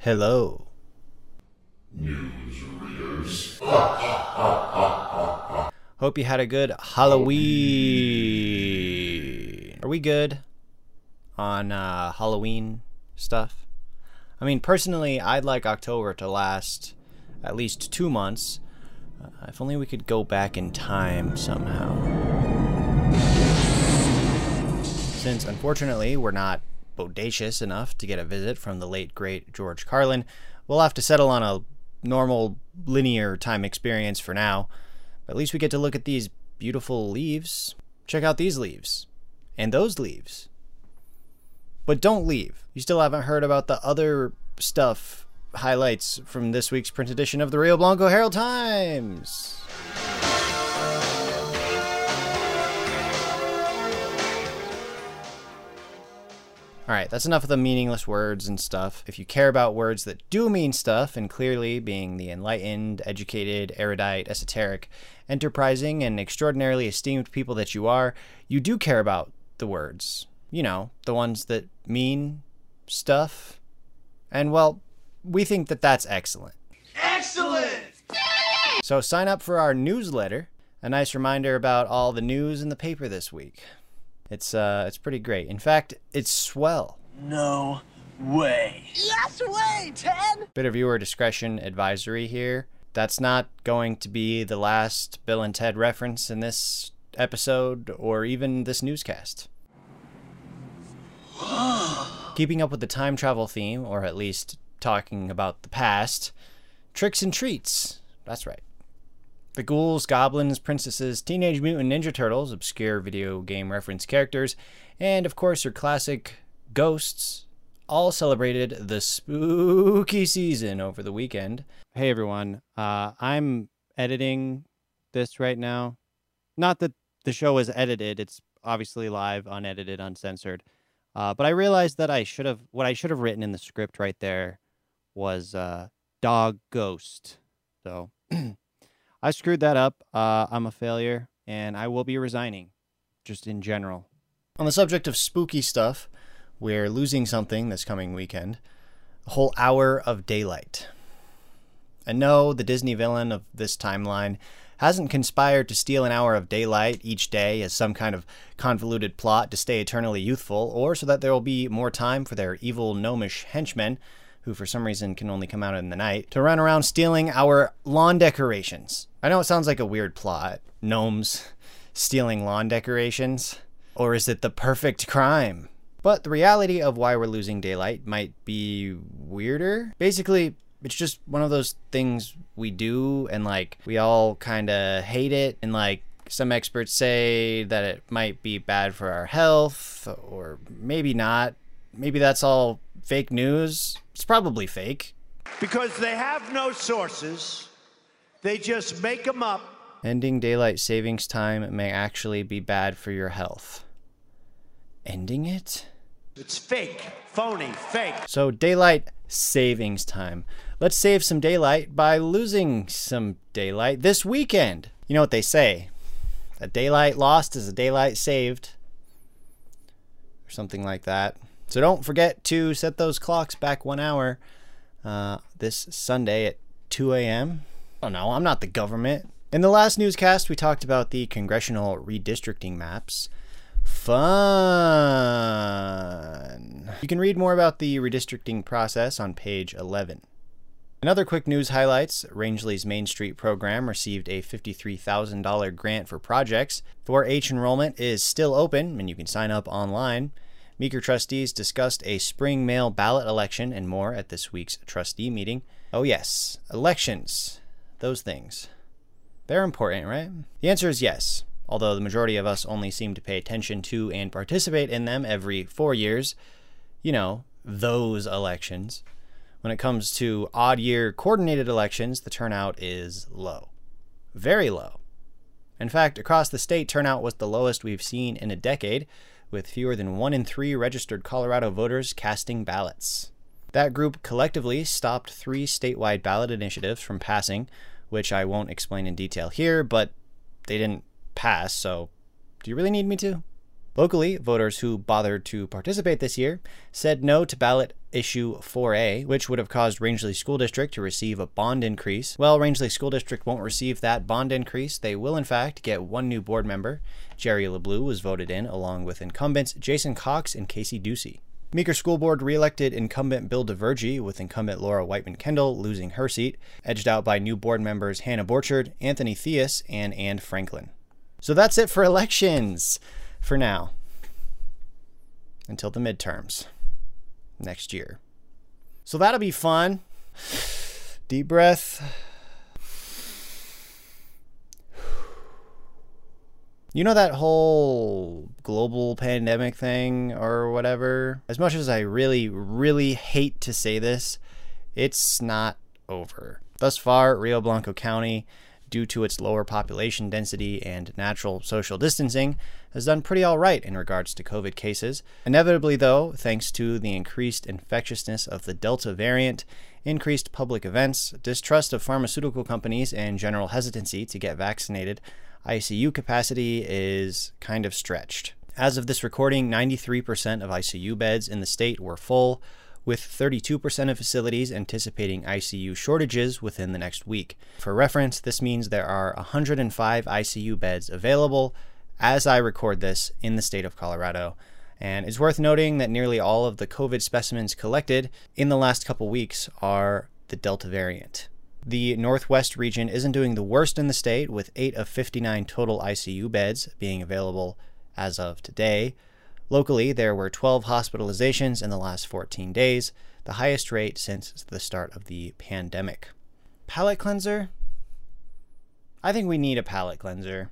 Hello. Hope you had a good Halloween. Are we good on uh, Halloween stuff? I mean, personally, I'd like October to last at least two months. Uh, if only we could go back in time somehow. Since, unfortunately, we're not bodacious enough to get a visit from the late, great George Carlin, we'll have to settle on a normal, linear time experience for now. But at least we get to look at these beautiful leaves. Check out these leaves. And those leaves. But don't leave. You still haven't heard about the other stuff, highlights from this week's print edition of the Rio Blanco Herald Times. All right, that's enough of the meaningless words and stuff. If you care about words that do mean stuff, and clearly being the enlightened, educated, erudite, esoteric, enterprising, and extraordinarily esteemed people that you are, you do care about the words. You know, the ones that mean stuff. And well, we think that that's excellent. Excellent! So sign up for our newsletter. A nice reminder about all the news in the paper this week. It's uh it's pretty great. In fact, it's swell. No way. Yes way, Ted! Bit of viewer discretion advisory here. That's not going to be the last Bill and Ted reference in this episode or even this newscast. Keeping up with the time travel theme, or at least talking about the past, tricks and treats. That's right. The ghouls, goblins, princesses, Teenage Mutant Ninja Turtles, obscure video game reference characters, and of course your classic ghosts all celebrated the spooky season over the weekend. Hey everyone, uh, I'm editing this right now. Not that the show is edited, it's obviously live, unedited, uncensored. Uh, but I realized that I should have, what I should have written in the script right there was uh, dog ghost. So I screwed that up. Uh, I'm a failure, and I will be resigning, just in general. On the subject of spooky stuff, we're losing something this coming weekend a whole hour of daylight. And no, the Disney villain of this timeline hasn't conspired to steal an hour of daylight each day as some kind of convoluted plot to stay eternally youthful, or so that there will be more time for their evil gnomish henchmen who for some reason can only come out in the night, to run around stealing our lawn decorations. I know it sounds like a weird plot. Gnomes stealing lawn decorations? Or is it the perfect crime? But the reality of why we're losing daylight might be weirder. Basically, it's just one of those things we do, and like, we all kind of hate it, and like, some experts say that it might be bad for our health, or maybe not. Maybe that's all fake news. It's probably fake. Because they have no sources, they just make them up. Ending daylight savings time may actually be bad for your health. Ending it? It's fake, phony, fake. So, daylight savings time. Let's save some daylight by losing some daylight this weekend. You know what they say a daylight lost is a daylight saved, or something like that. So don't forget to set those clocks back one hour uh, this Sunday at 2 a.m. Oh no, I'm not the government. In the last newscast, we talked about the congressional redistricting maps. Fun! You can read more about the redistricting process on page 11. Another quick news highlights Rangely's Main Street program received a $53,000 grant for projects. 4 H enrollment is still open, and you can sign up online. Meeker trustees discussed a spring mail ballot election and more at this week's trustee meeting. Oh, yes, elections. Those things. They're important, right? The answer is yes, although the majority of us only seem to pay attention to and participate in them every four years. You know, those elections. When it comes to odd year coordinated elections, the turnout is low. Very low. In fact, across the state, turnout was the lowest we've seen in a decade, with fewer than one in three registered Colorado voters casting ballots. That group collectively stopped three statewide ballot initiatives from passing, which I won't explain in detail here, but they didn't pass, so do you really need me to? Locally, voters who bothered to participate this year said no to ballot issue 4A, which would have caused Rangely School District to receive a bond increase. Well, Rangely School District won't receive that bond increase. They will, in fact, get one new board member. Jerry LeBlue was voted in, along with incumbents Jason Cox and Casey Ducey. Meeker School Board reelected incumbent Bill DeVergy, with incumbent Laura Whiteman Kendall losing her seat, edged out by new board members Hannah Borchard, Anthony Theus, and Ann Franklin. So that's it for elections for now until the midterms next year. So that'll be fun. Deep breath. You know that whole global pandemic thing or whatever? As much as I really, really hate to say this, it's not over. Thus far, Rio Blanco County due to its lower population density and natural social distancing, has done pretty all right in regards to COVID cases. Inevitably, though, thanks to the increased infectiousness of the Delta variant, increased public events, distrust of pharmaceutical companies, and general hesitancy to get vaccinated, ICU capacity is kind of stretched. As of this recording, 93% of ICU beds in the state were full, with 32% of facilities anticipating ICU shortages within the next week. For reference, this means there are 105 ICU beds available as I record this in the state of Colorado. And it's worth noting that nearly all of the COVID specimens collected in the last couple weeks are the Delta variant. The Northwest region isn't doing the worst in the state, with 8 of 59 total ICU beds being available as of today. Locally, there were 12 hospitalizations in the last 14 days, the highest rate since the start of the pandemic. Palate cleanser? I think we need a palate cleanser.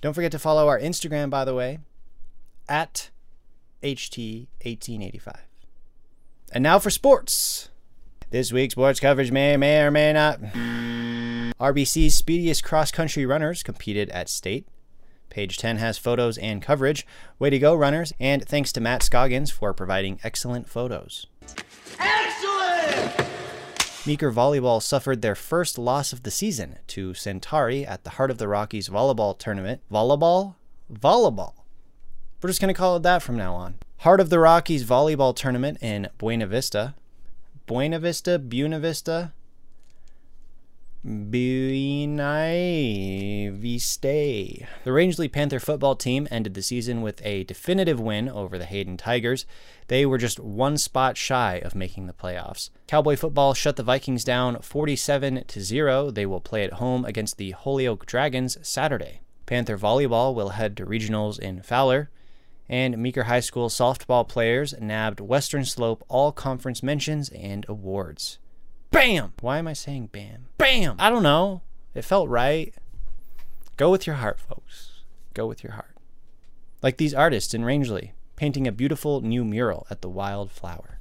Don't forget to follow our Instagram, by the way, at HT1885. And now for sports. This week's sports coverage may, may or may not. RBC's speediest cross country runners competed at state. Page 10 has photos and coverage. Way to go, runners, and thanks to Matt Scoggins for providing excellent photos. Excellent! Meeker Volleyball suffered their first loss of the season to Centauri at the Heart of the Rockies volleyball tournament. Volleyball? Volleyball. We're just going to call it that from now on. Heart of the Rockies volleyball tournament in Buena Vista. Buena Vista? Buena Vista? Buena Vista. The Rangely Panther football team ended the season with a definitive win over the Hayden Tigers. They were just one spot shy of making the playoffs. Cowboy football shut the Vikings down 47 to 0. They will play at home against the Holyoke Dragons Saturday. Panther volleyball will head to regionals in Fowler. And Meeker High School softball players nabbed Western Slope all conference mentions and awards. Bam! Why am I saying bam? Bam! I don't know. It felt right. Go with your heart, folks. Go with your heart. Like these artists in Rangely, painting a beautiful new mural at the Wild Flower.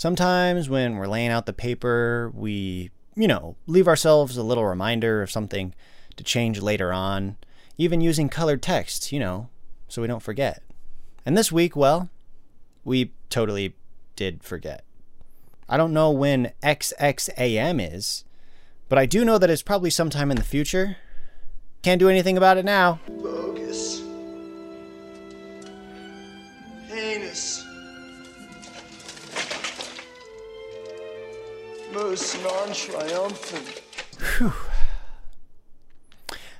Sometimes when we're laying out the paper, we, you know, leave ourselves a little reminder of something to change later on, even using colored text, you know, so we don't forget. And this week, well, we totally did forget. I don't know when XXAM is, but I do know that it's probably sometime in the future. Can't do anything about it now. Bogus. Heinous. Most non triumphant. Whew.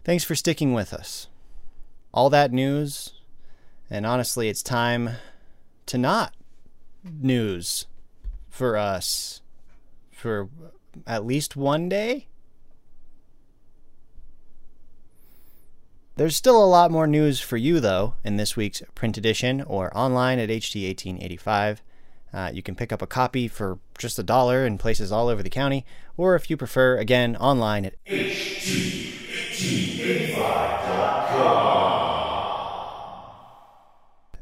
Thanks for sticking with us. All that news, and honestly, it's time to not news for us for at least one day. There's still a lot more news for you, though, in this week's print edition or online at HT1885. Uh, you can pick up a copy for just a dollar in places all over the county, or if you prefer, again, online at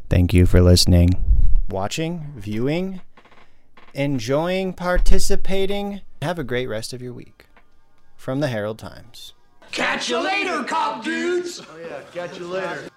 Thank you for listening, watching, viewing, enjoying, participating. Have a great rest of your week. From the Herald Times. Catch you later, cop dudes! Oh, yeah, catch you later.